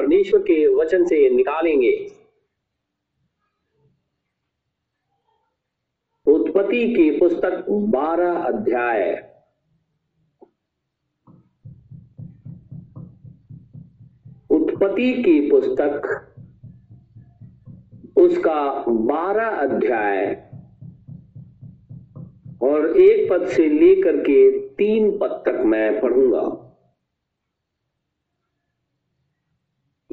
परमेश्वर के वचन से निकालेंगे। उत्पत्ति की पुस्तक बारह अध्याय। उत्पत्ति की पुस्तक, उसका बारह अध्याय। और एक पद से लेकर के तीन पद तक मैं पढ़ूँगा।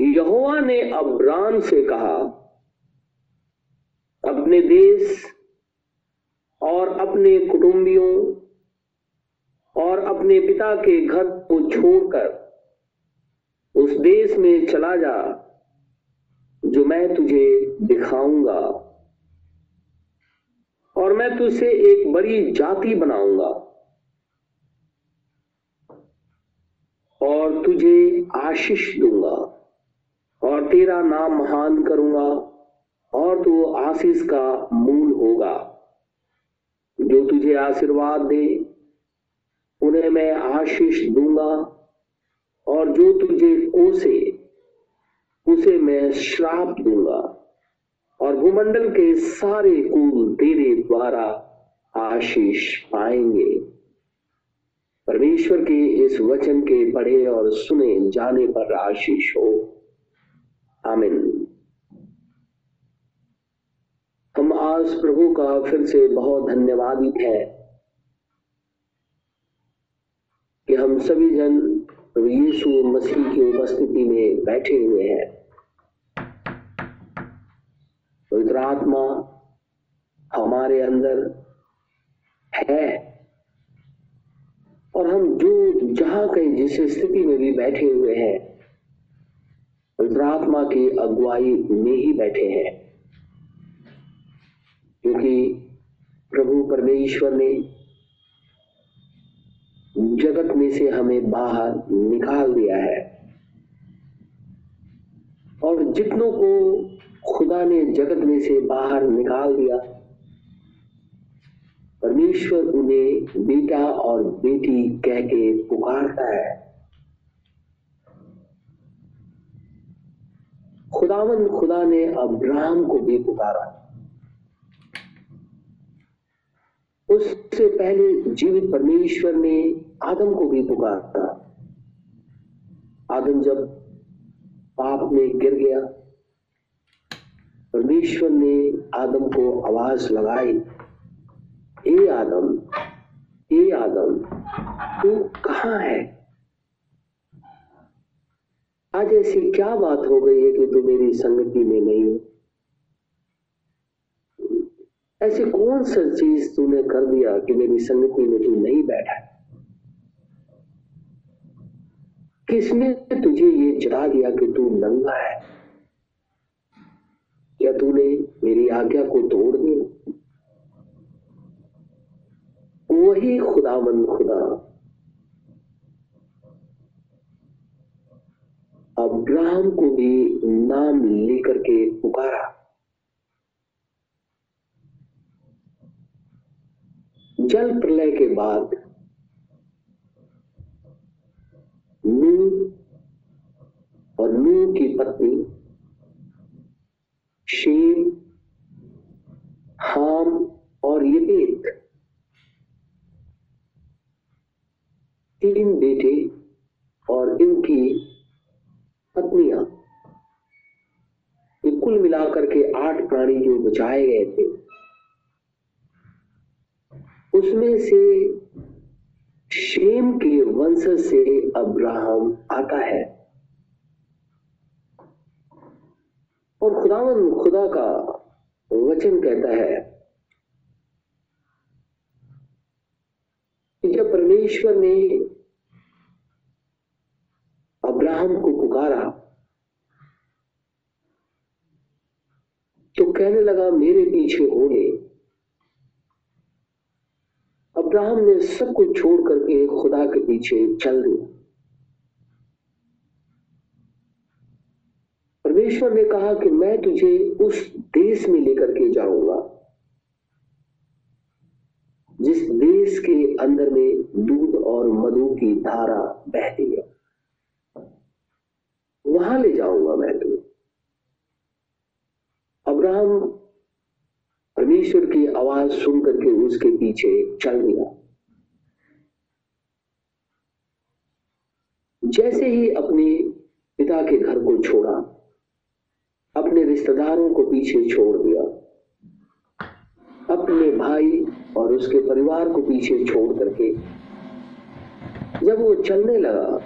यहोवा ने अब्राम से कहा, अपने देश और अपने कुटुंबियों और अपने पिता के घर को छोड़कर उस देश में चला जा, जो मैं तुझे दिखाऊँगा। और मैं तुझसे एक बड़ी जाति बनाऊँगा। और तुझे आशीष दूँगा। और तेरा नाम महान करूँगा और तू आशीष का मूल होगा। जो तुझे आशीर्वाद दे, उन्हें मैं आशीष दूँगा और जो तुझे कोसे, उसे मैं श्राप दूँगा। और भूमंडल के सारे कुल तेरे द्वारा आशीष पाएँगे। परमेश्वर के इस वचन के पढ़े और सुने जाने पर आशीष हो। आमिन। हम आज प्रभु का फिर से बहुत धन्यवादित है कि हम सभी जन यीशु मसीह की उपस्थिति में बैठे हुए हैं। पवित्र आत्मा हमारे अंदर है और हम जो जहाँ कहीं जिस स्थिति में भी बैठे हुए हैं आत्मा की अगुवाई में ही बैठे हैं। क्योंकि प्रभु परमेश्वर ने जगत में से हमें बाहर निकाल दिया है। और जितनों को खुदा ने जगत में से बाहर निकाल दिया, परमेश्वर उन्हें बेटा और बेटी कह के पुकारता है। खुदावन खुदा ने अब्राहम को भी पुकारा उससे पहले जीवित परमेश्वर ने आदम को भी पुकारा आदम जब पाप में गिर गया, परमेश्वर ने आदम को आवाज़ लगाई ए आदम ए आदम, तू कहाँ है? आज ऐसी क्या बात हो गई है कि तू मेरी संगति में नहीं ऐसी कौन सा चीज़ तूने कर दिया कि मेरी संगति में तू नहीं बैठा? किसने तुझे ये चढ़ा दिया कि तू नंगा है? क्या तूने मेरी आज्ञा को तोड़ दिया? वही खुदाबंद खुदा। अब्राहम को भी नाम लेकर के पुकारा। जल प्रलय के बाद नूह और नूह की पत्नी शेम हाम और यपेत तीन बेटे और इनकी पत्नियाँ, ये कुल मिलाकर के आठ प्राणी जो बचाए गए थे, उसमें से शेम के वंश से अब्राहम आता है। और खुदावन खुदा का वचन कहता है कि जब परमेश्वर ने अब्राहम को पुकारा। तो कहने लगा, मेरे पीछे होंगे। अब्राहम ने सब कुछ छोड़ करके खुदा के पीछे चल दिया। परमेश्वर ने कहा कि मैं तुझे उस देश में लेकर के जाऊँगा, जिस देश के अंदर में दूध और मधु की धारा बहती है। वहाँ ले जाऊँगा मैं तुम्हें। अब्राहम परमेश्वर की आवाज़ सुन करके उसके पीछे चल दिया जैसे ही अपने पिता के घर को छोड़ा, अपने रिश्तेदारों को पीछे छोड़ दिया, अपने भाई और उसके परिवार को पीछे छोड़ करके जब वो चलने लगा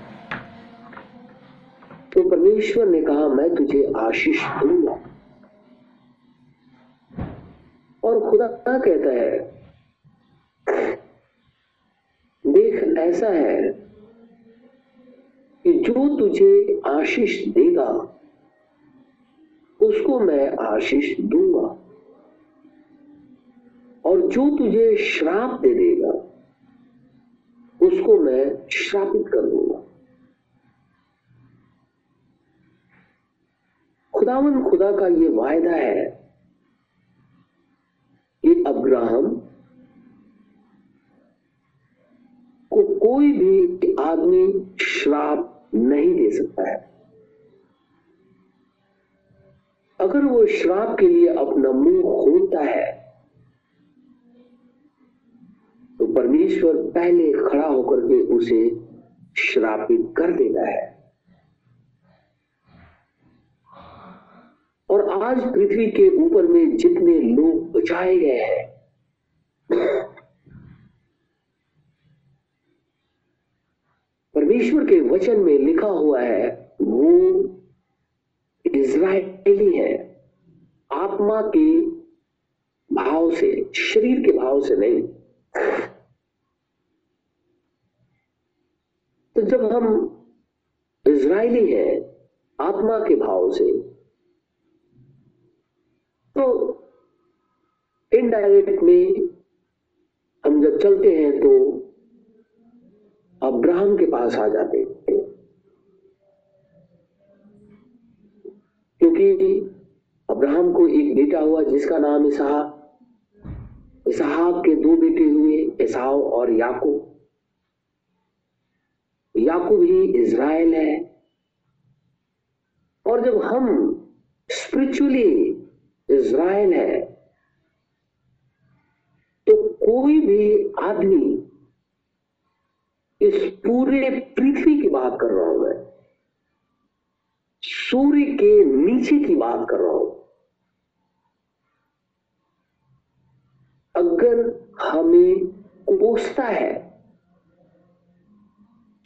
तो परमेश्वर ने कहा, मैं तुझे आशीष दूँगा। और खुदा क्या कहता है, देख, ऐसा है कि जो तुझे आशीष देगा, उसको मैं आशीष दूँगा। और जो तुझे श्राप दे देगा, उसको मैं श्रापित कर दूँगा। खुदावन खुदा का ये वायदा है कि अब्राहम को कोई भी आदमी श्राप नहीं दे सकता है। अगर वो श्राप के लिए अपना मुँह खोलता है तो परमेश्वर पहले खड़ा होकर के उसे श्रापित कर देता है। और आज पृथ्वी के ऊपर में जितने लोग बचाए गए हैं। परमेश्वर के वचन में लिखा हुआ है, वो इज़राइली है। आत्मा के भाव से, शरीर के भाव से नहीं। तो जब हम इज़राइली हैं, आत्मा के भाव से तो इनडायरेक्ट में हम जब चलते हैं तो अब्राहम के पास आ जाते हैं। क्योंकि अब्राहम को एक बेटा हुआ जिसका नाम इसहाक। इसहाक के दो बेटे हुए एसाव और याकूब। याकूब ही इज़राइल है। और जब हम स्पिरिचुअली इज़राइल है तो कोई भी आदमी इस पूरे पृथ्वी की बात कर रहा हूँ मैं सूर्य के नीचे की बात कर रहा हूँ अगर हमें कोसता है,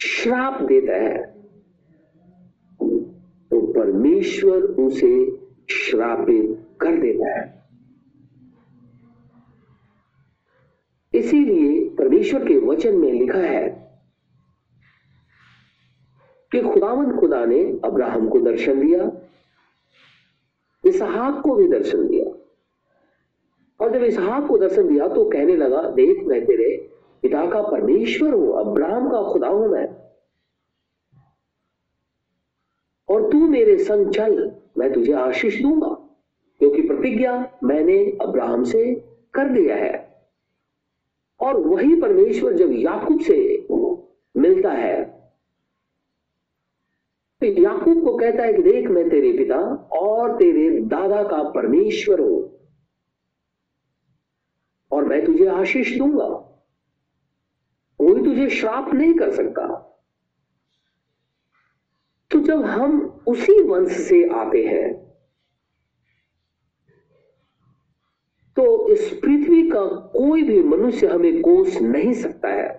श्राप देता है तो परमेश्वर उसे श्रापित कर देता है। इसीलिए परमेश्वर के वचन में लिखा है कि खुदावन खुदा ने अब्राहम को दर्शन दिया, इसहाक को भी दर्शन दिया। और जब इसहाक को दर्शन दिया तो कहने लगा, देख मैं तेरे पिता का परमेश्वर हूँ, अब्राहम का खुदा हूँ मैं। और तू मेरे संग चल, मैं तुझे आशीष दूँगा। प्रतिज्ञा मैंने अब्राहम से कर दिया है। और वही परमेश्वर जब याकूब से मिलता है तो याकूब को कहता है कि देख, मैं तेरे पिता और तेरे दादा का परमेश्वर हूँ और मैं तुझे आशीष दूँगा। कोई तुझे श्राप नहीं कर सकता। तो जब हम उसी वंश से आते हैं तो इस पृथ्वी का कोई भी मनुष्य हमें कोस नहीं सकता है।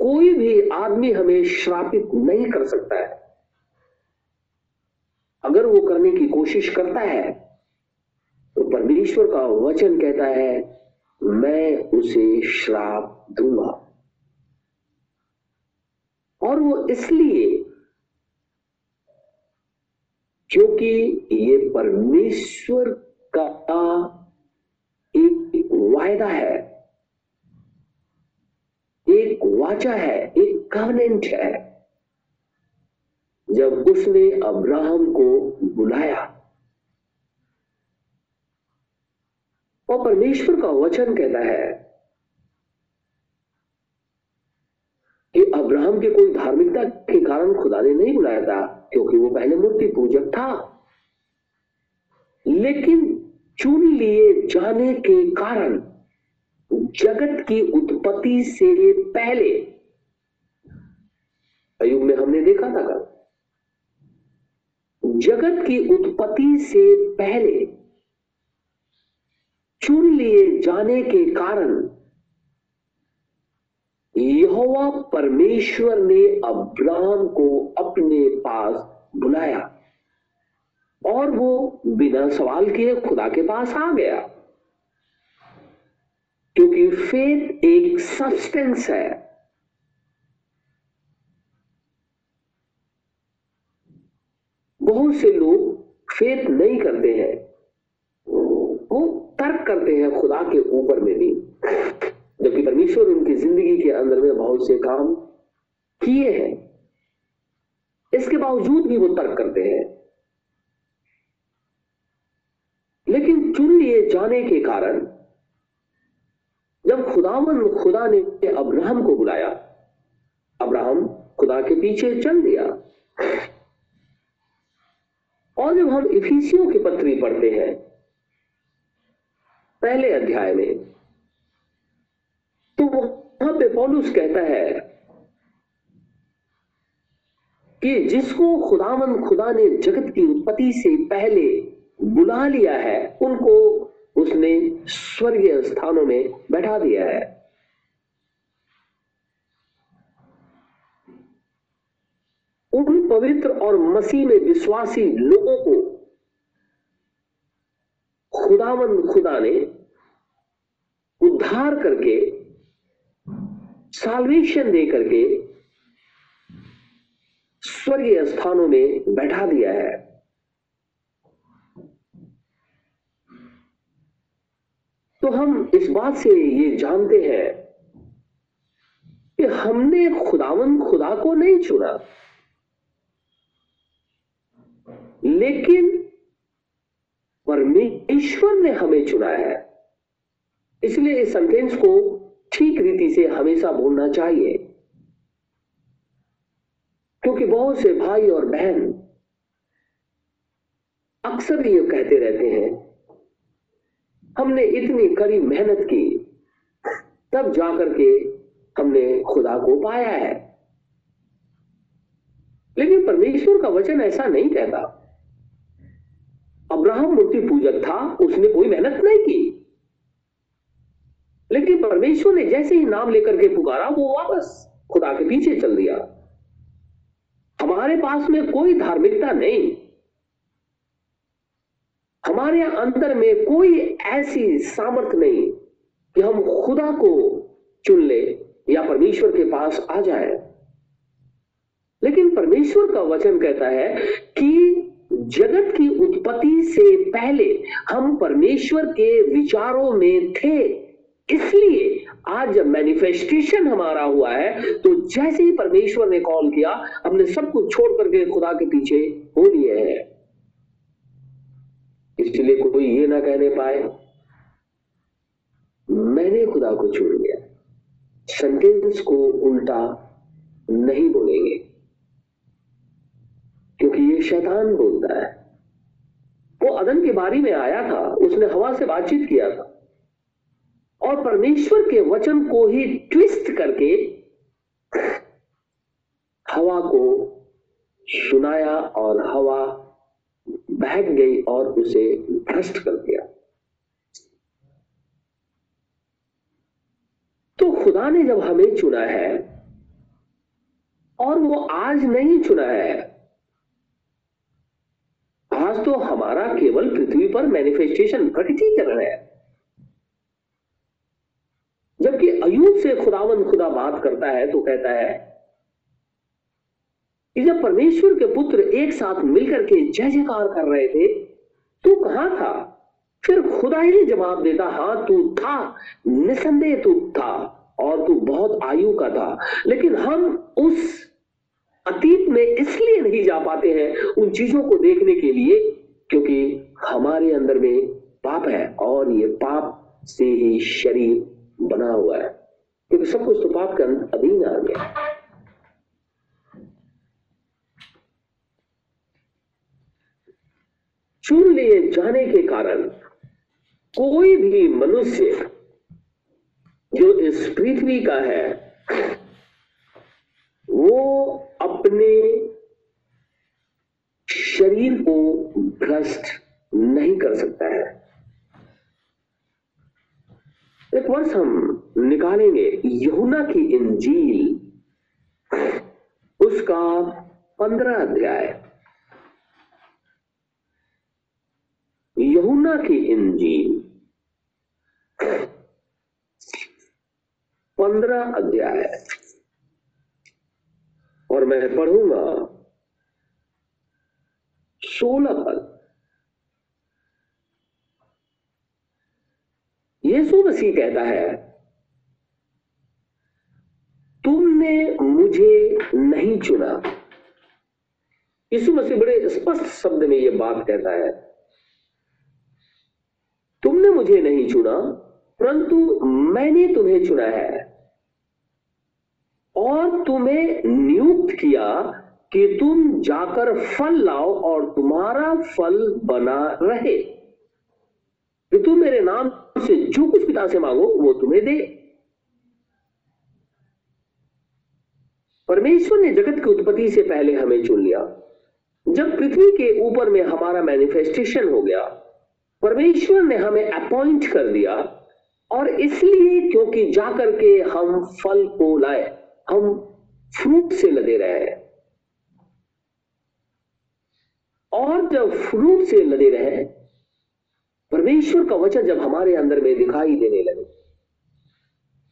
कोई भी आदमी हमें श्रापित नहीं कर सकता है। अगर वो करने की कोशिश करता है तो परमेश्वर का वचन कहता है, मैं उसे श्राप दूँगा। और वो इसलिए क्योंकि ये परमेश्वर का एक वायदा है, एक वाचा है, एक कवनेंट है। जब उसने अब्राहम को बुलाया और परमेश्वर का वचन कहता है कि अब्राहम के कोई धार्मिकता के कारण खुदा ने नहीं बुलाया था, क्योंकि वो पहले मूर्ति पूजक था। लेकिन चुन लिए जाने के कारण जगत की उत्पत्ति से पहले। अयुग में हमने देखा था कल। जगत की उत्पत्ति से पहले चुन लिए जाने के कारण यहोवा परमेश्वर ने अब्राहम को अपने पास बुलाया। और वो बिना सवाल किए खुदा के पास आ गया। क्योंकि फेथ एक सब्सटेंस है। बहुत से लोग फेथ नहीं करते हैं। वो तर्क करते हैं खुदा के ऊपर में भी। जबकि परमेश्वर उनकी ज़िंदगी के अंदर में बहुत से काम किए हैं। इसके बावजूद भी वो तर्क करते हैं लेकिन चुन लिए जाने के कारण जब खुदावन खुदा ने अब्राहम को बुलाया, अब्राहम खुदा के पीछे चल दिया। और जब हम इफिसियों की पत्री पढ़ते हैं, पहले अध्याय में तो वहाँ पे पौलुस कहता है कि जिसको खुदावन खुदा ने जगत की उत्पत्ति से पहले बुला लिया है, उनको उसने स्वर्गीय स्थानों में बैठा दिया है। उन पवित्र और मसीह में विश्वासी लोगों को खुदावन खुदा ने उद्धार करके साल्वेशन दे करके स्वर्गीय स्थानों में बैठा दिया है। तो हम इस बात से ये जानते हैं कि हमने खुदावन खुदा को नहीं चुना। लेकिन परमेश्वर ने हमें चुना है। इसलिए इस सेंटेंस को ठीक रीति से हमेशा बोलना चाहिए। क्योंकि बहुत से भाई और बहन अक्सर ये कहते रहते हैं हमने इतनी कड़ी मेहनत की, तब जाकर के हमने खुदा को पाया है। लेकिन परमेश्वर का वचन ऐसा नहीं कहता। अब्राहम मूर्ति पूजक था, उसने कोई मेहनत नहीं की। लेकिन परमेश्वर ने जैसे ही नाम लेकर के पुकारा, वो वापस खुदा के पीछे चल दिया। हमारे पास में कोई धार्मिकता नहीं। हमारे अंदर में कोई ऐसी सामर्थ नहीं कि हम खुदा को चुन ले या परमेश्वर के पास आ जाए। लेकिन परमेश्वर का वचन कहता है कि जगत की उत्पत्ति से पहले हम परमेश्वर के विचारों में थे। इसलिए आज जब मैनिफेस्टेशन हमारा हुआ है तो जैसे ही परमेश्वर ने कॉल किया, हमने सब कुछ छोड़ करके खुदा के पीछे हो लिए हैं। इसलिए कोई ये ना कहने पाए, मैंने खुदा को छोड़ लिया सेंटेंस को उल्टा नहीं बोलेंगे, क्योंकि ये शैतान बोलता है। वो अदन के बारी में आया था, उसने हवा से बातचीत किया था, और परमेश्वर के वचन को ही ट्विस्ट करके हवा को सुनाया और हवा बहक गई और उसे भ्रष्ट कर दिया। तो खुदा ने जब हमें चुना है, और वो आज नहीं चुना है, आज तो हमारा केवल पृथ्वी पर मैनिफेस्टेशन प्रकटीकरण है। जबकि अयूब से खुदावन खुदा बात करता है तो कहता है जब परमेश्वर के पुत्र एक साथ मिलकर के जय जयकार कर रहे थे, तू कहा था? फिर खुदा ही जवाब देता हाँ तू था, निसंदेह तू था और तू बहुत आयु का था। लेकिन हम उस अतीत में इसलिए नहीं जा पाते हैं उन चीज़ों को देखने के लिए, क्योंकि हमारे अंदर में पाप है और ये पाप से ही शरीर बना हुआ है। क्योंकि सब कुछ तो पाप के अधीन आ गया। ले जाने के कारण कोई भी मनुष्य जो इस पृथ्वी का है, वो अपने शरीर को भ्रष्ट नहीं कर सकता है। एक वर्ष हम निकालेंगे यहुना की इंजील, उसका पंद्रह अध्याय। यहुना की इंजील पंद्रह अध्याय। और मैं पढ़ूँगा सोलह पद। यीशु मसीह कहता है, तुमने मुझे नहीं चुना। यीशु मसीह बड़े स्पष्ट शब्द में यह बात कहता है। तुमने मुझे नहीं चुना परंतु मैंने तुम्हें चुना है। और तुम्हें नियुक्त किया कि तुम जाकर फल लाओ और तुम्हारा फल बना रहे। कि तुम मेरे नाम से जो कुछ पिता से मांगो, वो तुम्हें दे। परमेश्वर ने जगत की उत्पत्ति से पहले हमें चुन लिया। जब पृथ्वी के ऊपर में हमारा मैनिफेस्टेशन हो गया परमेश्वर ने हमें अपॉइंट कर दिया और इसलिए क्योंकि जाकर के हम फल को लाए, हम फ्रूट से लदे रहे। और जब फ्रूट से लदे रहे, परमेश्वर का वचन जब हमारे अंदर में दिखाई देने लगे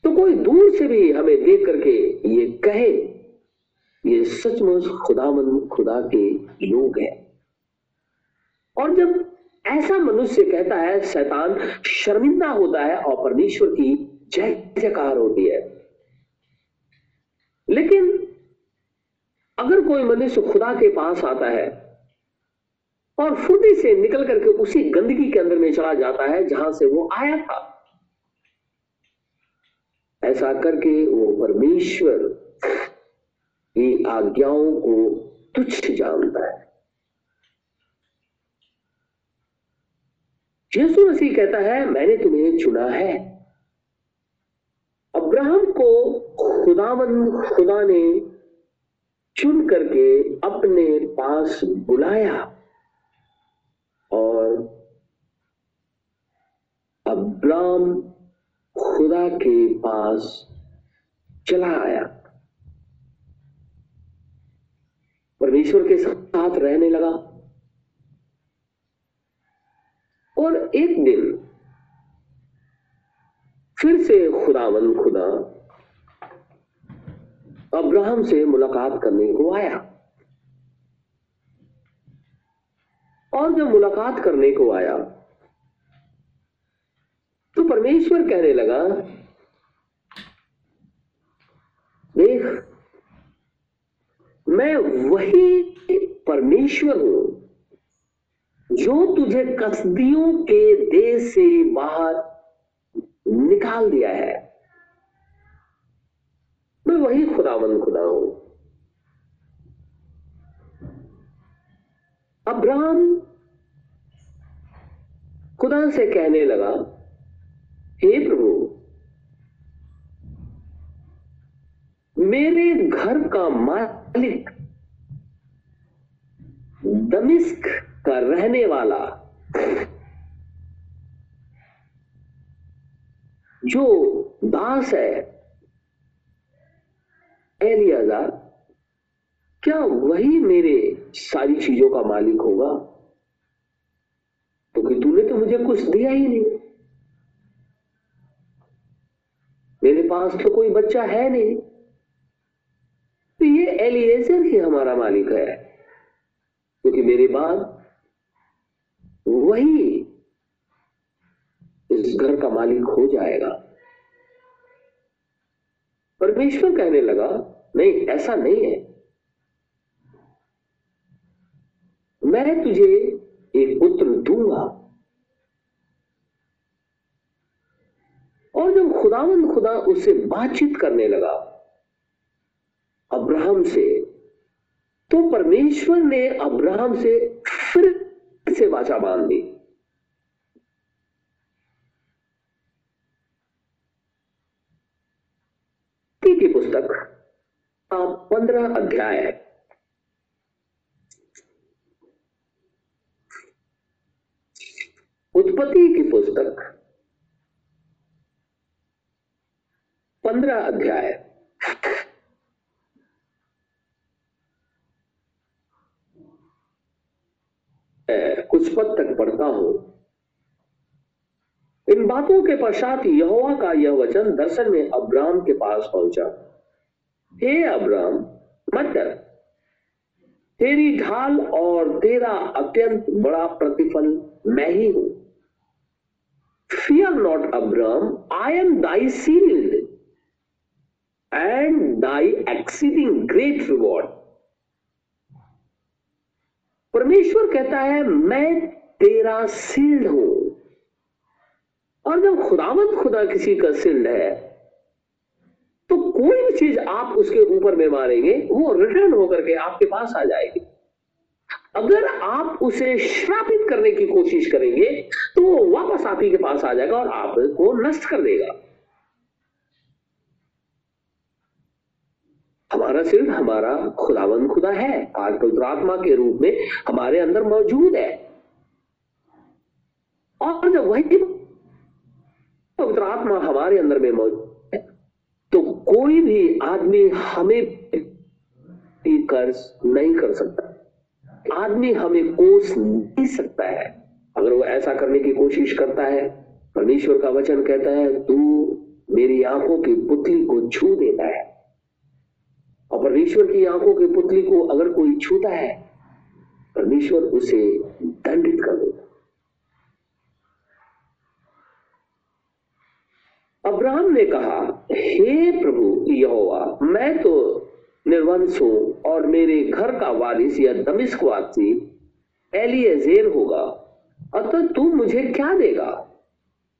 तो कोई दूर से भी हमें देख करके ये कहे, ये सचमुच खुदामंद खुदा के लोग हैं। और जब ऐसा मनुष्य कहता है, शैतान शर्मिंदा होता है और परमेश्वर की जय जयकार होती है। लेकिन अगर कोई मनुष्य खुदा के पास आता है और फुर्ती से निकल करके उसी गंदगी के अंदर में चला जाता है जहाँ से वो आया था, ऐसा करके वो परमेश्वर की आज्ञाओं को तुच्छ जानता है। यीशु मसीह कहता है, मैंने तुम्हें चुना है। अब्राहम को खुदावन, खुदा ने चुन करके अपने पास बुलाया और अब्राम खुदा के पास चला आया। परमेश्वर के साथ रहने लगा। और एक दिन फिर से खुदावन खुदा अब्राहम से मुलाकात करने को आया। और जब मुलाकात करने को आया तो परमेश्वर कहने लगा, देख, मैं वही परमेश्वर हूँ जो तुझे कसदियों के देश से बाहर निकाल दिया है, मैं वही खुदावन खुदा हूँ। अब्राहम खुदा से कहने लगा, हे प्रभु, मेरे घर का मालिक दमिश्क का रहने वाला जो दास है, एलियाजार, क्या वही मेरे सारी चीज़ों का मालिक होगा? क्योंकि तो तूने तो मुझे कुछ दिया ही नहीं। मेरे पास तो कोई बच्चा है नहीं। तो ये एलिएजर ही हमारा मालिक है। क्योंकि मेरे बाद वही इस घर का मालिक हो जाएगा। परमेश्वर कहने लगा, नहीं, ऐसा नहीं है। मैं तुझे एक पुत्र दूँगा। और जब खुदावंद खुदा उससे बातचीत करने लगा, अब्राहम से तो परमेश्वर ने अब्राहम से फिर से वाचा बाँध दी। की पुस्तक, आप पंद्रह अध्याय। है उत्पत्ति की पुस्तक, पंद्रह अध्याय। पद तक पढ़ता हूँ। इन बातों के पश्चात यहोवा का यह वचन दर्शन में अब्राम के पास पहुँचा। हे अब्राम मत डर। तेरी ढाल और तेरा अत्यंत बड़ा प्रतिफल मैं ही हूँ। Fear not Abram I am thy shield and thy exceeding great reward परमेश्वर कहता है, मैं तेरा सील्ड हूँ। और जब खुदावंत खुदा किसी का सिल्ड है तो कोई भी चीज़ आप उसके ऊपर में मारेंगे, वो रिटर्न होकर के आपके पास आ जाएगी। अगर आप उसे श्रापित करने की कोशिश करेंगे तो वो वापस आप ही के पास आ जाएगा और आपको नष्ट कर देगा। सिर्फ़ हमारा खुदावंद खुदा है। आज आत्मा के रूप में हमारे अंदर मौजूद है। और जब वही पवित्र आत्मा हमारे अंदर में मौजूद है तो कोई भी आदमी हमें कर्ज नहीं कर सकता। आदमी हमें कोस नहीं सकता है। अगर वो ऐसा करने की कोशिश करता है, परमेश्वर का वचन कहता है, तू मेरी आँखों की पुतली को छू देता है। और परमेश्वर की आँखों की पुतली को अगर कोई छूता है, परमेश्वर उसे दंडित कर देता अब्राहम ने कहा, हे प्रभु यहोवा, मैं तो निर्वंश हूँ और मेरे घर का वारिस या दमिश्कवासी एलियजेर होगा, अतः तू मुझे क्या देगा?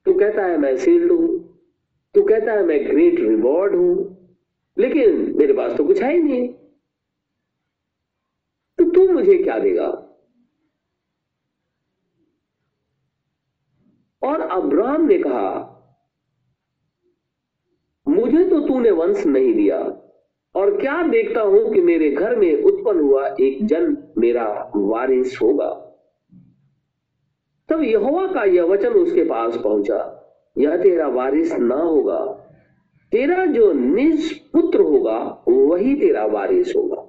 तू कहता है मैं सील्ड हूँ, तू कहता है मैं ग्रेट रिवॉर्ड हूँ लेकिन मेरे पास तो कुछ है ही नहीं। तो तू मुझे क्या देगा? और अब्राम ने कहा, मुझे तो तूने वंश नहीं दिया, और क्या देखता हूँ कि मेरे घर में उत्पन्न हुआ एक जन मेरा वारिस होगा? तब यहोवा का यह वचन उसके पास पहुँचा, यह तेरा वारिस ना होगा तेरा जो निज पुत्र होगा, वही तेरा वारिस होगा।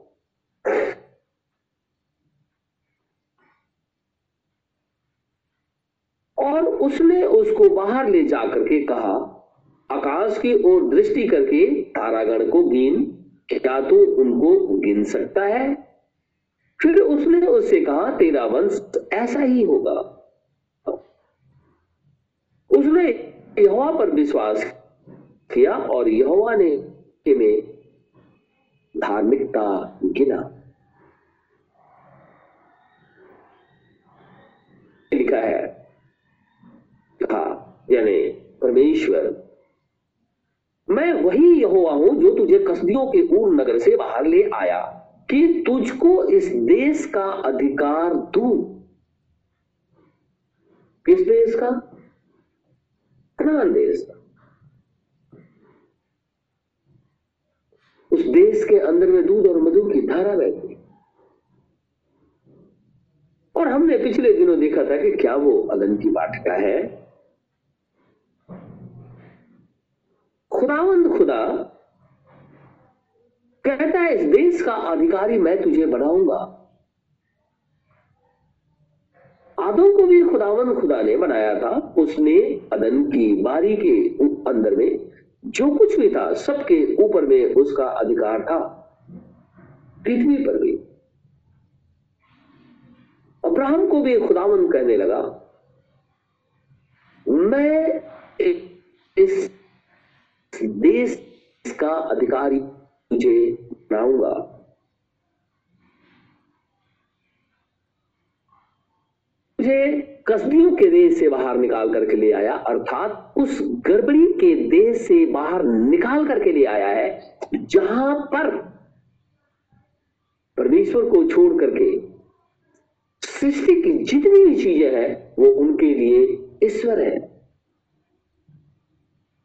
और उसने उसको बाहर ले जाकर के कहा, आकाश की ओर दृष्टि करके तारागण को गिन, क्या तू उनको गिन सकता है? फिर उसने उससे कहा, तेरा वंश ऐसा ही होगा। उसने यहोवा पर विश्वास किया और यहोवा ने में धार्मिकता गिना। लिखा है, कहा, यानी परमेश्वर, मैं वही यहोवा हूँ जो तुझे कसदियों के ऊर नगर से बाहर ले आया कि तुझको इस देश का अधिकार दू। किस देश का? कनान देश का। उस देश के अंदर में दूध और मधु की धारा बहती और हमने पिछले दिनों देखा था कि क्या वो अदन की वाटिका है। खुदावंद खुदा कहता है, इस देश का अधिकारी मैं तुझे बनाऊँगा आदम को भी खुदावंद खुदा ने बनाया था। उसने अदन की बारी के अंदर में जो कुछ भी था, सबके ऊपर में उसका अधिकार था। पृथ्वी पर भी। अब्राहम को भी खुदावन कहने लगा, मैं इस देश का अधिकारी तुझे बनाऊँगा। तुझे कसदियों के देश से बाहर निकाल करके ले आया, अर्थात उस गड़बड़ी के देश से बाहर निकाल करके ले आया है, जहाँ पर परमेश्वर को छोड़ करके सृष्टि की जितनी भी चीज़ें हैं, वो उनके लिए ईश्वर है।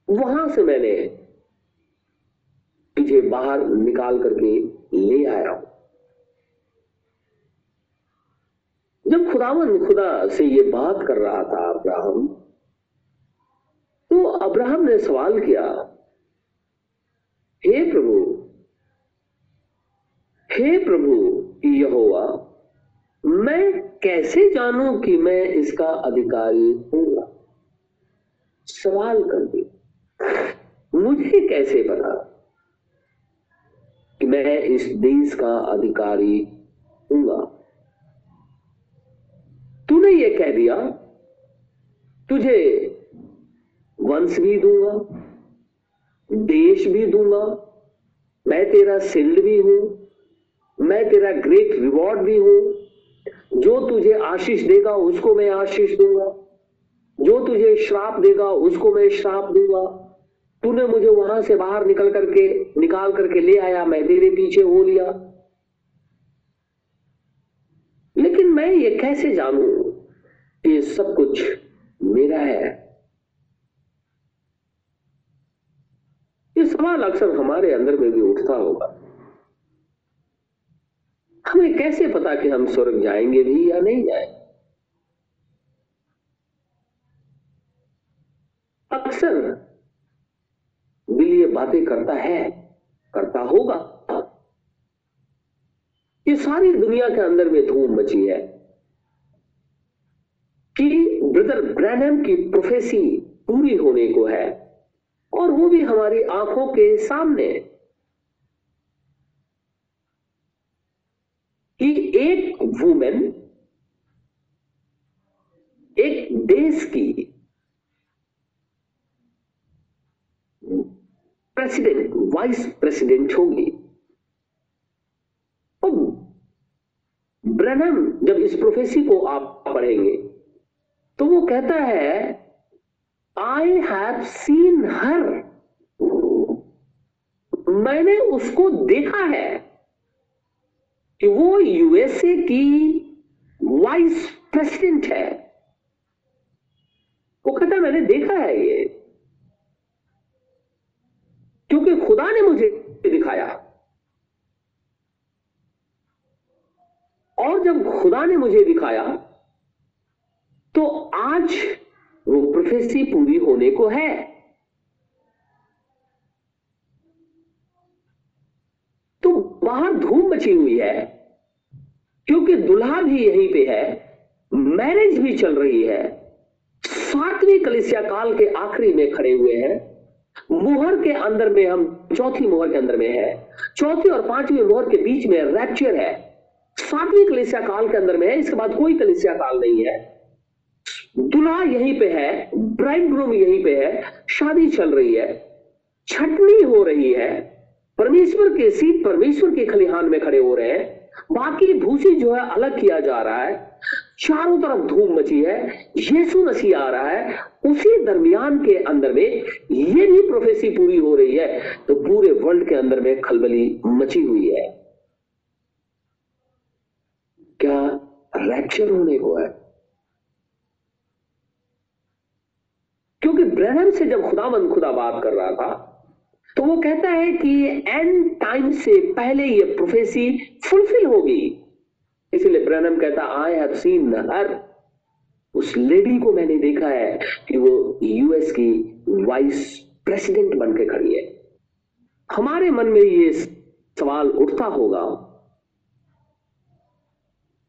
वहाँ से मैंने तुझे बाहर निकाल करके ले आया हूँ जब खुदावन खुदा से ये बात कर रहा था अब्राहम। तो अब्राहम ने सवाल किया, हे प्रभु हे प्रभु यहोवा, मैं कैसे जानूं कि मैं इसका अधिकारी हूँगा सवाल कर दिया, मुझे कैसे पता कि मैं इस देश का अधिकारी हूँगा तूने ये कह दिया, तुझे वंश भी दूँगा, देश भी दूँगा, मैं तेरा सिल्ड भी हूँ, मैं तेरा ग्रेट रिवॉर्ड भी हूँ, जो तुझे आशीष देगा उसको मैं आशीष दूँगा, जो तुझे श्राप देगा उसको मैं श्राप दूँगा। तूने मुझे वहाँ से बाहर निकल करके, निकाल करके ले आया, मैं तेरे पीछे हो लिया। लेकिन मैं ये कैसे जानू? ये सब कुछ मेरा है। ये सवाल अक्सर हमारे अंदर में भी उठता होगा। हमें कैसे पता कि हम स्वर्ग जाएँगे भी या नहीं जाएँगे? अक्सर दिल ये बातें करता है, करता होगा। ये सारी दुनिया के अंदर में धूम मची है। ब्रदर ब्रैनम की प्रोफेसी पूरी होने को है, और वो भी हमारी आँखों के सामने। कि एक वुमेन एक देश की प्रेसिडेंट वाइस प्रेसिडेंट होगी। ब्रनम जब इस प्रोफेसी को आप पढ़ेंगे तो वो कहता है आई हैव सीन हर मैंने उसको देखा है कि वो यूएसए की वाइस प्रेसिडेंट है। वो कहता मैंने देखा है ये, क्योंकि खुदा ने मुझे दिखाया। और जब खुदा ने मुझे दिखाया तो आज वो प्रोफेसी पूरी होने को है। तो बाहर धूम मची हुई है, क्योंकि दुल्हा भी यहीं पे है, मैरिज भी चल रही है। सातवीं कलिसिया काल के आखिरी में खड़े हुए हैं। मुहर के अंदर में हम, चौथी मुहर के अंदर में है। चौथी और पांचवी मुहर के बीच में रैप्चर है। सातवीं कलिसिया काल के अंदर में है, इसके बाद कोई कलिसिया काल नहीं है। दुल्हा यहीं पे है ब्राइड ग्रूम यहीं पे है, शादी चल रही है, छटनी हो रही है, परमेश्वर के सीट परमेश्वर के खलिहान में खड़े हो रहे हैं, बाकी भूसी जो है अलग किया जा रहा है, चारों तरफ़ धूम मची है, यीशु मसीह आ रहा है, उसी दरमियान के अंदर में ये भी प्रोफेसी पूरी हो रही है तो पूरे वर्ल्ड के अंदर में खलबली मची हुई है। क्या रैप्चर होने को है? क्योंकि ब्रहम से जब खुदावंद खुदा बात कर रहा था तो वो कहता है कि एंड टाइम से पहले ये प्रोफेसी फुलफिल होगी। इसलिए ब्रनम कहता आई हैव सीन हर उस लेडी को मैंने देखा है कि वो यूएस की वाइस प्रेसिडेंट बन के खड़ी है। हमारे मन में ये सवाल उठता होगा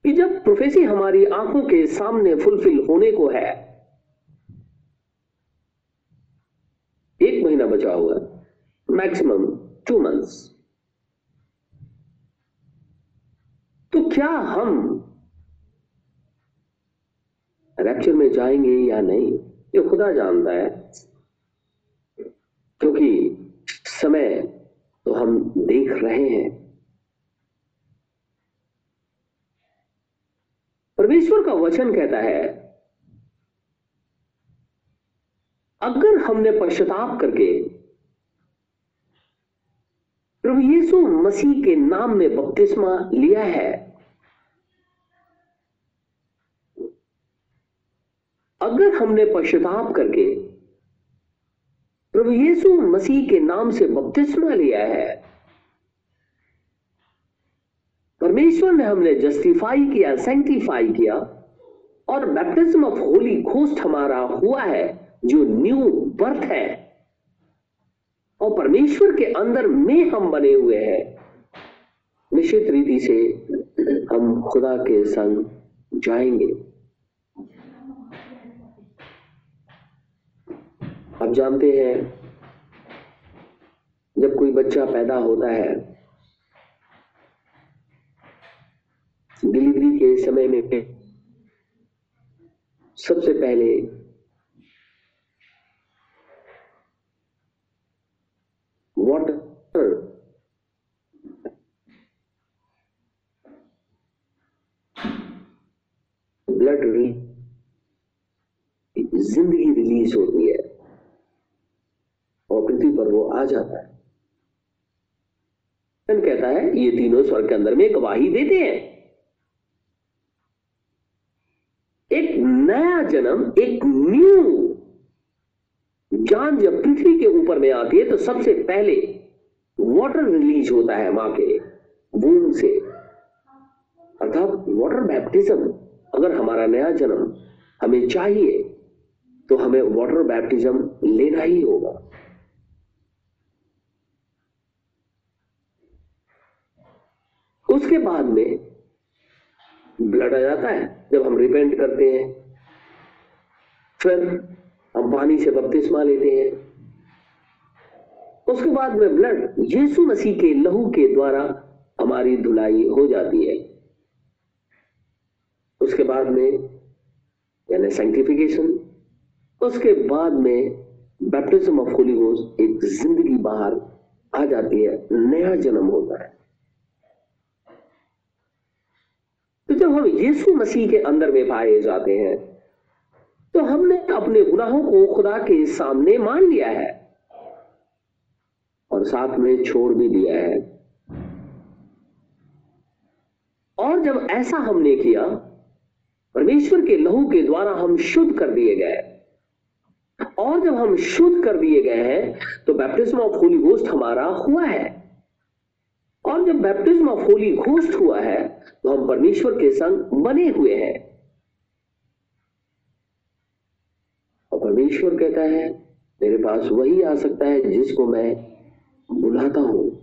कि जब प्रोफेसी हमारी आँखों के सामने फुलफिल होने को है एक महीना बचा हुआ है। मैक्सिमम टू मंथ्स तो क्या हम रैप्चर में जाएँगे या नहीं, ये खुदा जानता है। क्योंकि समय तो हम देख रहे हैं। परमेश्वर का वचन कहता है अगर हमने पश्चाताप करके प्रभु यीशु मसीह के नाम में बपतिस्मा लिया है, अगर हमने पश्चाताप करके प्रभु यीशु मसीह के नाम से बपतिस्मा लिया है, परमेश्वर ने हमने जस्टिफाई किया सेंटिफाई किया, और बैप्टिज्म ऑफ़ होली घोस्ट हमारा हुआ है जो न्यू बर्थ है, और परमेश्वर के अंदर में हम बने हुए हैं, निश्चित रीति से हम खुदा के संग जाएँगे। आप जानते हैं, जब कोई बच्चा पैदा होता है, डिलीवरी के समय में सबसे पहले वाटर ब्लड ज़िंदगी रिलीज़ होती है। और पृथ्वी पर वो आ जाता है। कहता है, ये तीनों स्वर्ग के अंदर में गवाही देते हैं। एक नया जन्म, एक न्यू जान जब पृथ्वी के ऊपर में आती है तो सबसे पहले वाटर रिलीज़ होता है माँ के वूम से। अर्थात वाटर बैप्टिज्म अगर हमारा नया जन्म हमें चाहिए तो हमें वाटर बैप्टिज्म लेना ही होगा। उसके बाद में ब्लड आ जाता है, जब हम रिपेंट करते हैं, फिर हम पानी से बपतिस्मा लेते हैं। उसके बाद में ब्लड यीशु मसीह के लहू के द्वारा हमारी धुलाई हो जाती है। उसके बाद में, यानी साइंटिफिकेशन उसके बाद में बैप्टिज्म ऑफ़ होली गोस्ट एक ज़िंदगी बाहर आ जाती है, नया जन्म होता है। तो जब हम यीशु मसीह के अंदर में पाए जाते हैं तो हमने अपने गुनाहों को खुदा के सामने मान लिया है और साथ में छोड़ भी दिया है। और जब ऐसा हमने किया परमेश्वर के लहू के द्वारा हम शुद्ध कर दिए गए। और जब हम शुद्ध कर दिए गए हैं तो बैप्टिज्म ऑफ़ होली गोस्ट हमारा हुआ है। और जब बैप्टिज्म ऑफ़ होली घोस्ट हुआ है तो हम परमेश्वर के संग बने हुए हैं। और परमेश्वर कहता है, मेरे पास वही आ सकता है जिसको मैं बुलाता हूँ।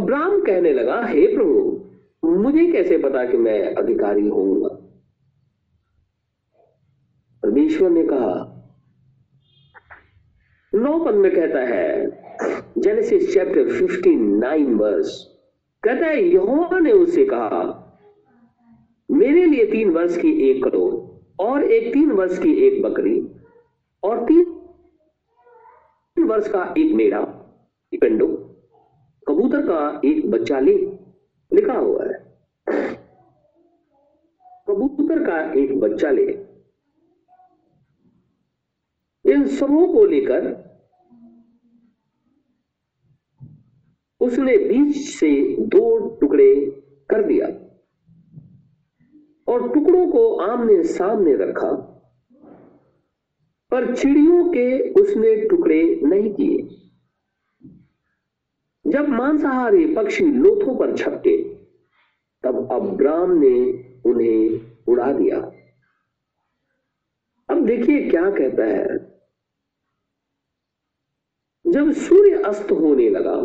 अब्राम कहने लगा, हे प्रभु, मुझे कैसे पता कि मैं अधिकारी होऊँगा? परमेश्वर ने कहा नौ पद में कहता है जेनेसिस चैप्टर 59 वर्स कहता है, यहोवा ने उससे कहा, मेरे लिए तीन वर्ष की एक करोड़ और एक तीन वर्ष की एक बकरी और तीन वर्ष का एक मेढ़ा पेंडो। कबूतर का एक बच्चा ले, लिखा हुआ है। कबूतर का एक बच्चा ले। इन सबों को लेकर उसने बीच से दो टुकड़े कर दिया और टुकड़ों को आमने सामने रखा, पर चिड़ियों के उसने टुकड़े नहीं किए। जब मांसाहारी पक्षी लोथों पर छपके, तब अब्राम ने उन्हें उड़ा दिया। अब देखिए क्या कहता है। जब सूर्य अस्त होने लगा,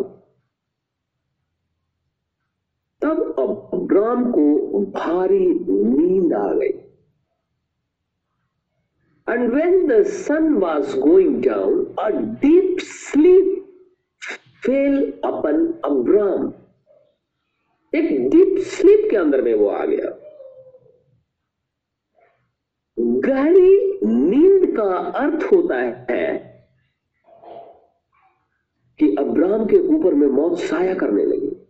तब अब्राम को भारी नींद आ गई। And when the sun was going down a deep sleep fell upon Abram. एक डीप स्लीप के अंदर में वो आ गया। गहरी नींद का अर्थ होता है कि अब्राम के ऊपर में मौत साया करने लगी।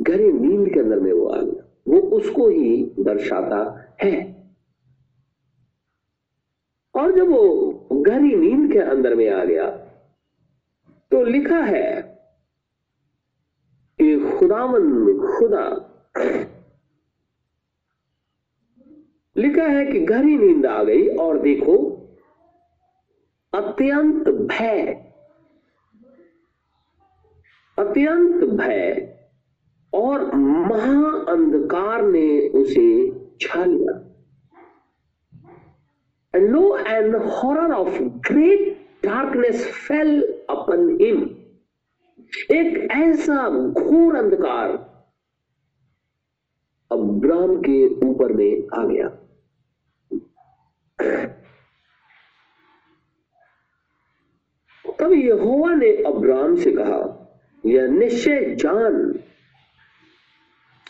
गहरी नींद के अंदर में वो आ गया। वो उसको ही दर्शाता है। और जब वो गहरी नींद के अंदर में आ गया तो लिखा है कि खुदावन खुदा लिखा है कि गहरी नींद आ गई और देखो, अत्यंत भय अत्यंत भय और महा अंधकार ने उसे छा लिया। Lo and and of of great fell upon him. एक ऐसा घोर अंधकार अब्राम के ऊपर में आ गया। तब यहोवा ने अब्राम से कहा, यह निश्चय जान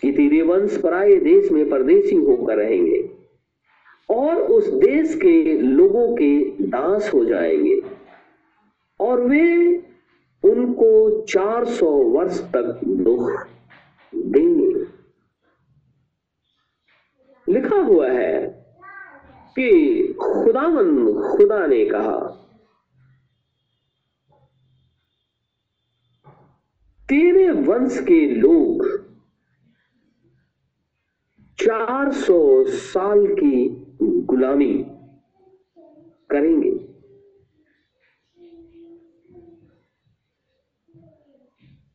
कि तेरे वंश पराये देश में परदेशी होकर रहेंगे और उस देश के लोगों के दास हो जाएँगे। और वे उनको 400 वर्ष तक दुख देंगे। लिखा हुआ है कि खुदावन खुदा ने कहा, तेरे वंश के लोग 400 साल की गुलामी करेंगे।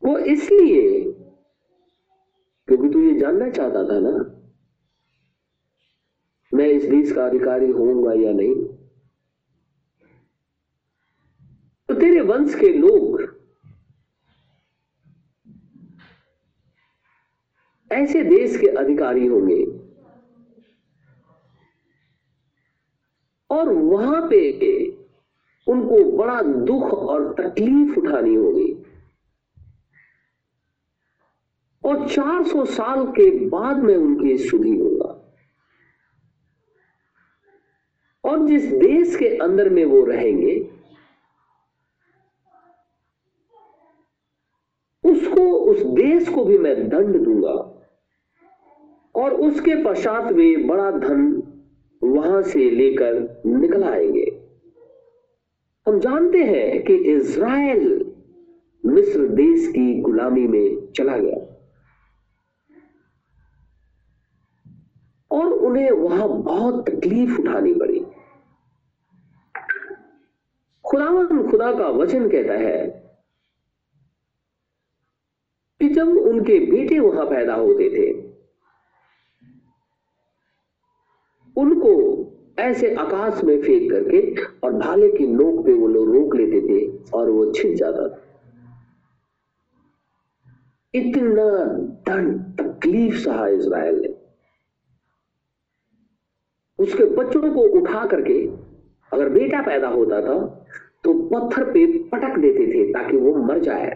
वो इसलिए, क्योंकि तू ये जानना चाहता था ना, मैं इस देश का अधिकारी होऊँगा या नहीं? तो तेरे वंश के लोग ऐसे देश के अधिकारी होंगे और वहाँ पे उनको बड़ा दुख और तकलीफ़ उठानी होगी। और 400 साल के बाद में उनकी सुधी होगा और जिस देश के अंदर में वो रहेंगे, उसको, उस देश को भी मैं दंड दूँगा। और उसके पश्चात वे बड़ा धन वहाँ से लेकर निकल आएँगे। हम जानते हैं कि इज़राइल मिस्र देश की गुलामी में चला गया। और उन्हें वहाँ बहुत तकलीफ़ उठानी पड़ी। खुदावन खुदा का वचन कहता है कि जब उनके बेटे वहाँ पैदा होते थे, उनको ऐसे आकाश में फेंक करके और भाले की नोक पे वो लोग रोक लेते थे और वो छिप जाता था। इतना दंड, तकलीफ़ सहा इसराइल ने। उसके बच्चों को उठा करके अगर बेटा पैदा होता था तो पत्थर पे पटक देते थे ताकि वो मर जाए।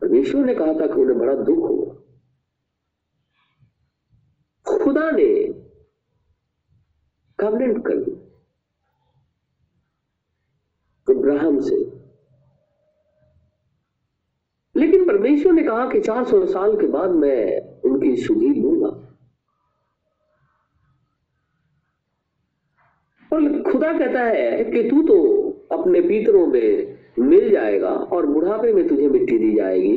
परमेश्वर ने कहा था कि उन्हें बड़ा दुख होगा खुदा ने कवनेंट कर दी। इब्राहिम से लेकिन परमेश्वर ने कहा कि 400 साल के बाद मैं उनकी सुधी लूँगा। और खुदा कहता है कि तू तो अपने पीतरों में मिल जाएगा और बुढ़ापे में तुझे मिट्टी दी जाएगी।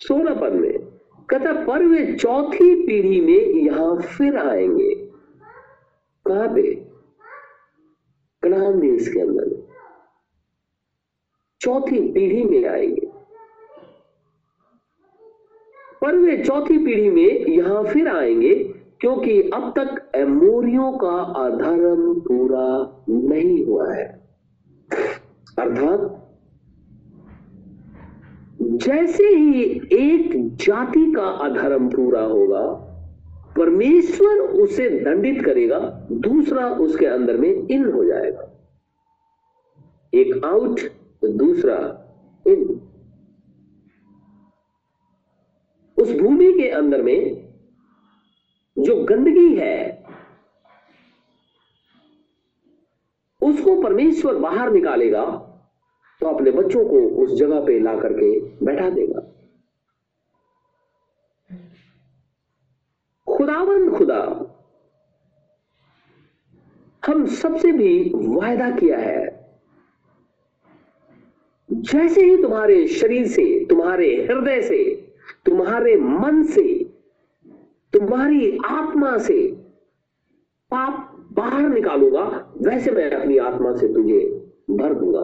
सोनापन में, कहता पर वे चौथी पीढ़ी में यहाँ फिर आएँगे। कहाँ पे? कनान देश के अंदर। चौथी पीढ़ी में आएँगे। पर वे चौथी पीढ़ी में यहाँ फिर आएँगे, क्योंकि अब तक एमोरियो का अधर्म पूरा नहीं हुआ है। अर्थात, जैसे ही एक जाति का अधर्म पूरा होगा, परमेश्वर उसे दंडित करेगा, दूसरा उसके अंदर में इन हो जाएगा। एक आउट दूसरा, इन। उस भूमि के अंदर में जो गंदगी है, उसको परमेश्वर बाहर निकालेगा तो अपने बच्चों को उस जगह पे ला करके बैठा देगा। खुदावन खुदा, हम सबसे भी वायदा किया है जैसे ही तुम्हारे शरीर से, तुम्हारे हृदय से, तुम्हारे मन से, तुम्हारी आत्मा से पाप बाहर निकालूँगा, वैसे मैं अपनी आत्मा से तुझे भर दूँगा।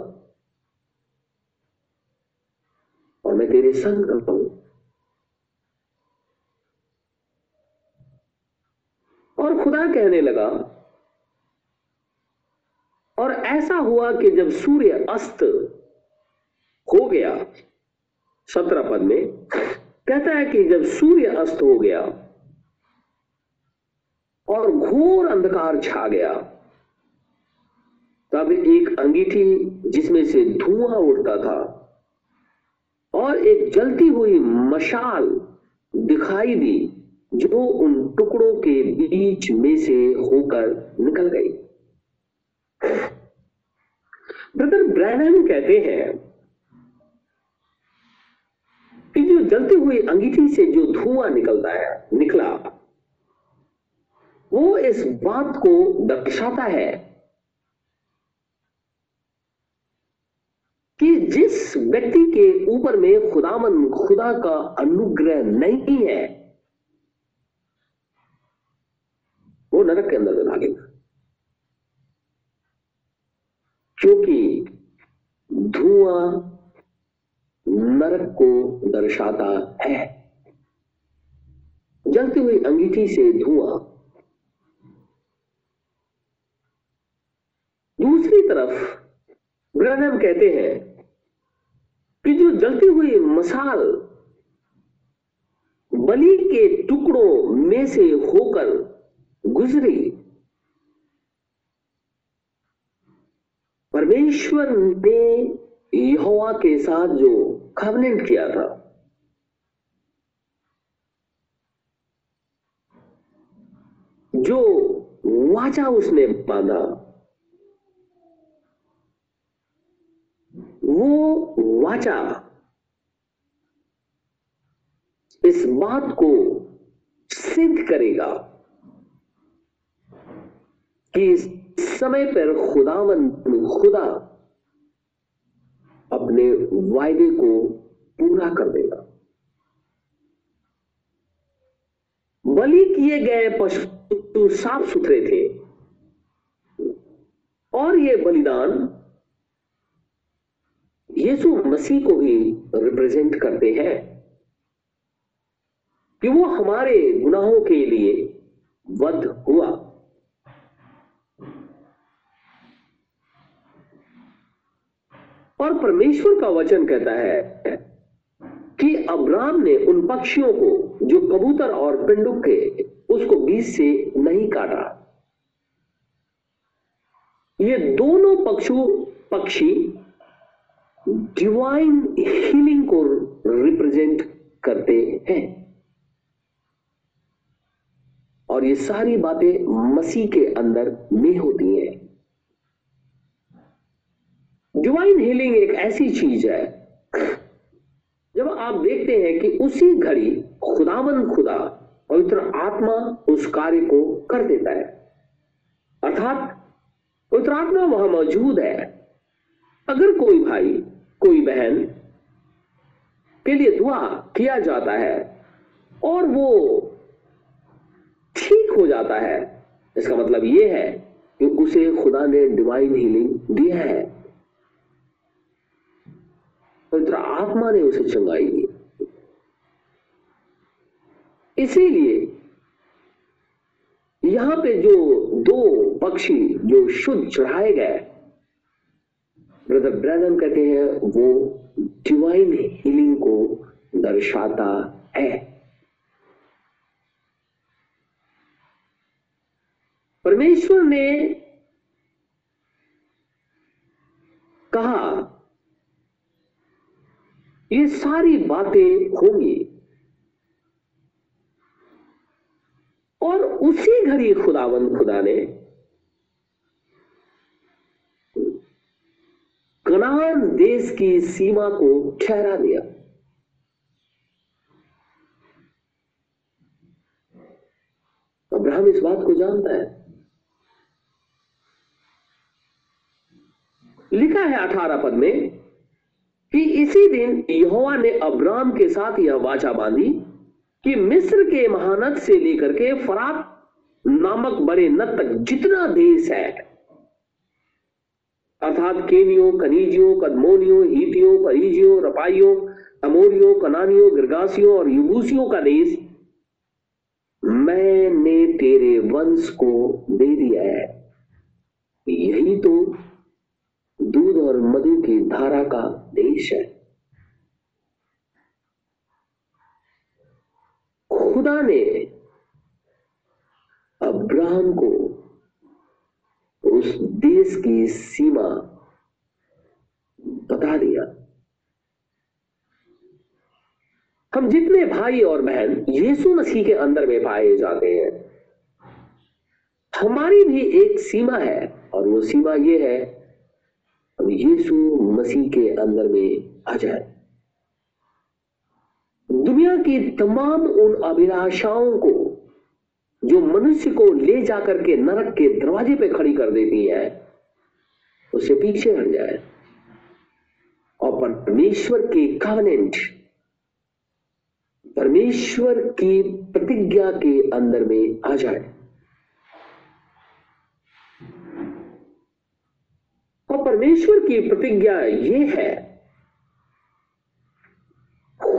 और मैं तेरे संग करता हूँ। और खुदा कहने लगा, और ऐसा हुआ कि जब सूर्य अस्त हो गया, सत्रह पद में, कहता है कि जब सूर्य अस्त हो गया और घोर अंधकार छा गया, तब एक अंगीठी जिसमें से धुआँ उठता था और एक जलती हुई मशाल दिखाई दी, जो उन टुकड़ों के बीच में से होकर निकल गई। ब्रदर ब्रैनम कहते हैं कि जो जलती हुई अंगीठी से जो धुआँ निकलता है, निकला, वो इस बात को दर्शाता है कि जिस व्यक्ति के ऊपर में खुदामन खुदा का अनुग्रह नहीं है, वो नरक के अंदर भागेगा क्योंकि धुआँ नरक को दर्शाता है। जलती हुई अंगीठी से धुआँ। दूसरी तरफ़ ब्रहणम कहते हैं कि जो जलती हुई मसाल बलि के टुकड़ों में से होकर गुजरी, परमेश्वर ने यहोवा के साथ जो कवनेंट किया था। जो वाचा उसने बांधा, वो वाचा इस बात को सिद्ध करेगा कि समय पर खुदावन खुदा अपने वायदे को पूरा कर देगा। बलि किए गए पशु साफ़ सुथरे थे और ये बलिदान यीशु मसीह को ही रिप्रेजेंट करते हैं कि वो हमारे गुनाहों के लिए वध हुआ। और परमेश्वर का वचन कहता है कि अब्राम ने उन पक्षियों को, जो कबूतर और पिंडुक के उसको बीच से नहीं काटा। ये दोनों पक्षु, पक्षी डिवाइन हीलिंग को रिप्रेजेंट करते हैं। और ये सारी बातें मसीह के अंदर में होती हैं। डिवाइन हीलिंग एक ऐसी चीज़ है, जब आप देखते हैं कि उसी घड़ी खुदावन खुदा पवित्र आत्मा उस कार्य को कर देता है। अर्थात पवित्र आत्मा वहाँ मौजूद है। अगर कोई भाई, कोई बहन के लिए दुआ किया जाता है और वो ठीक हो जाता है, इसका मतलब यह है कि उसे खुदा ने डिवाइन हीलिंग दिया है। पवित्र आत्मा ने उसे चंगाई दी। इसीलिए यहाँ पे जो दो पक्षी जो शुद्ध चढ़ाए गए, ब्रदर ब्रैनम कहते हैं, वो डिवाइन हीलिंग को दर्शाता है। परमेश्वर ने कहा ये सारी बातें होंगी। और उसी घड़ी खुदावंद खुदा ने कनान देश की सीमा को ठहरा दिया। अब्राहम इस बात को जानता है। लिखा है अठारह पद में कि इसी दिन यहोवा ने अब्राम के साथ यह वाचा बांधी कि मिस्र के महानद से लेकर के फरात नामक बड़े नद तक जितना देश है अर्थात केनियों, कनीजियों, कदमोनियों, हीतियों, परिजियों, रपाइयों, अमोरियों, कनानियों, गिरगासियों और युबूसियों का देश, मैंने तेरे वंश को दे दिया है। यही तो दूध और मधु की धारा का देश है। खुदा ने अब्राहम को उस देश की सीमा बता दिया। हम जितने भाई और बहन यीशु मसीह के अंदर में पाए जाते हैं, हमारी भी एक सीमा है और वो सीमा ये है यीशु मसीह के अंदर में आ जाए। दुनिया की तमाम उन अभिलाषाओं को जो मनुष्य को ले जाकर के नरक के दरवाजे पे खड़ी कर देती है उसे पीछे हट जाए। और परमेश्वर के कवनेंट परमेश्वर की प्रतिज्ञा के अंदर में आ जाए। और परमेश्वर की प्रतिज्ञा ये है।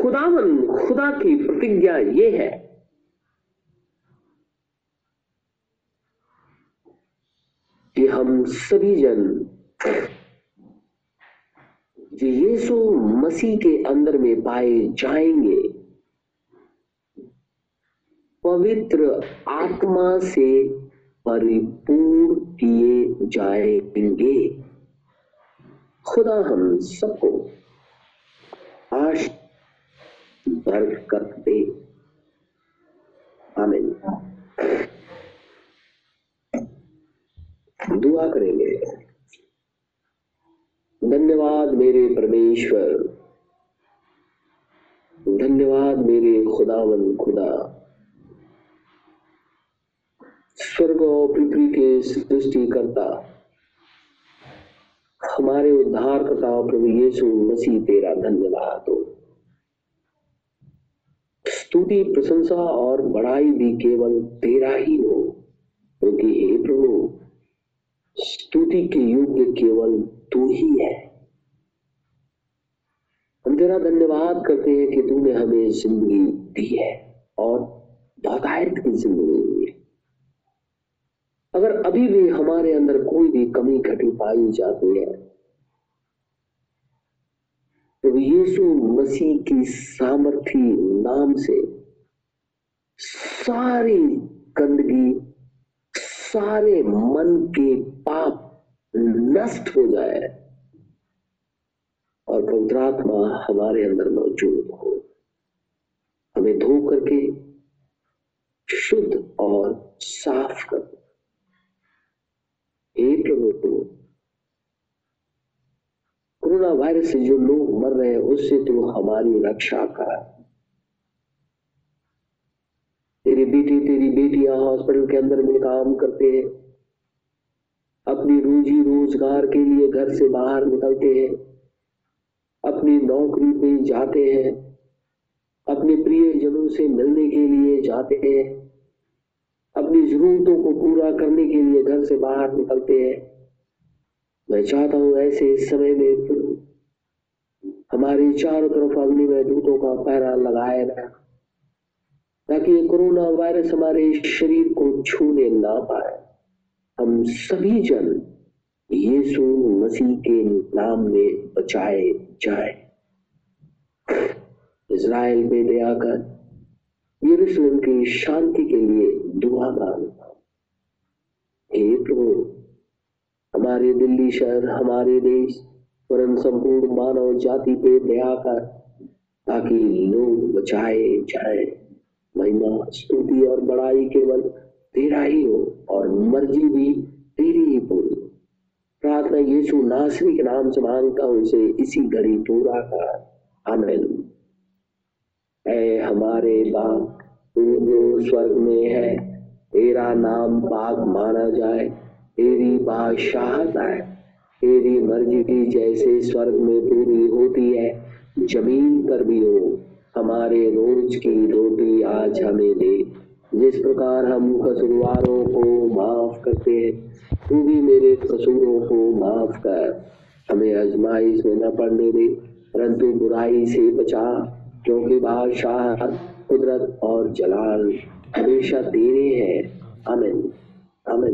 खुदावन, खुदा की प्रतिज्ञा ये है। कि हम सभी जन जो यीशु मसीह के अंदर में पाए जाएँगे, पवित्र आत्मा से परिपूर्ण किए जाएँगे। खुदा हम सबको आश बरकत दे। आमीन। दुआ करेंगे। धन्यवाद मेरे परमेश्वर। धन्यवाद मेरे खुदावन खुदा। स्वर्ग और पृथ्वी के सृष्टि करता हमारे उद्धार करता प्रभु यीशु मसीह तेरा धन्यवाद हो। स्तुति, प्रशंसा और बड़ाई भी केवल तेरा ही हो। क्योंकि हे प्रभु, स्तुति के योग्य केवल तू ही है। हम तेरा धन्यवाद करते हैं कि तूने हमें ज़िंदगी दी है और बाकायद की ज़िंदगी दी है। अगर अभी भी हमारे अंदर कोई भी कमी, घटी पाई जाती है तो यीशु मसीह की सामर्थी नाम से सारी गंदगी, सारे मन के पाप नष्ट हो जाए और पवित्रात्मा हमारे अंदर मौजूद हो। हमें धो करके शुद्ध और साफ़ कर दो हे प्रभु कोरोना वायरस से जो लोग मर रहे हैं, उससे तो हमारी रक्षा कर तेरी बेटी, तेरी बेटियाँ हॉस्पिटल के अंदर में काम करते हैं। अपनी रोजी रोज़गार के लिए घर से बाहर निकलते हैं। अपनी नौकरी पे जाते हैं। अपने प्रियजनों से मिलने के लिए जाते हैं। अपनी जरूरतों को पूरा करने के लिए घर से बाहर निकलते हैं। मैं चाहता हूँ ऐसे समय में हमारी चारों तरफ़ अग्नि में दूतों का पैरा लगाए रहा ताकि ये कोरोना वायरस हमारे शरीर को छूने ना पाए। हम सभी जन यीशु मसीह के नाम में बचाए जाए। इज़राइल में दया कर यरूशलेम की शांति के लिए दुआ माँगता हे प्रभु हमारे दिल्ली शहर, हमारे देश वरन संपूर्ण मानव जाति पे दया कर, ताकि लोग बचाए जाए। महिमा, स्तुति और बड़ाई केवल तेरा ही हो, और मर्ज़ी भी तेरी ही पूरी। प्रार्थना यीशु नासरी के नाम से माँगता हूँ, इसे इसी घड़ी पूरा कर। आमेन। ऐ हमारे बाप तू जो स्वर्ग में है, तेरा नाम पाक माना जाए। तेरी बादशाहत आए तेरी मर्ज़ी की जैसे स्वर्ग में पूरी होती है, ज़मीन पर भी हो। हमारे रोज की रोटी आज हमें दे। जिस प्रकार हम कसूरवारों को माफ़ करते हैं, तू भी मेरे कसूरों को माफ़ कर। हमें आजमाइश में न पड़ने दे, परंतु बुराई से बचा। क्योंकि बादशाह कुदरत और जलाल हमेशा तेरे हैं। अमिन अमिन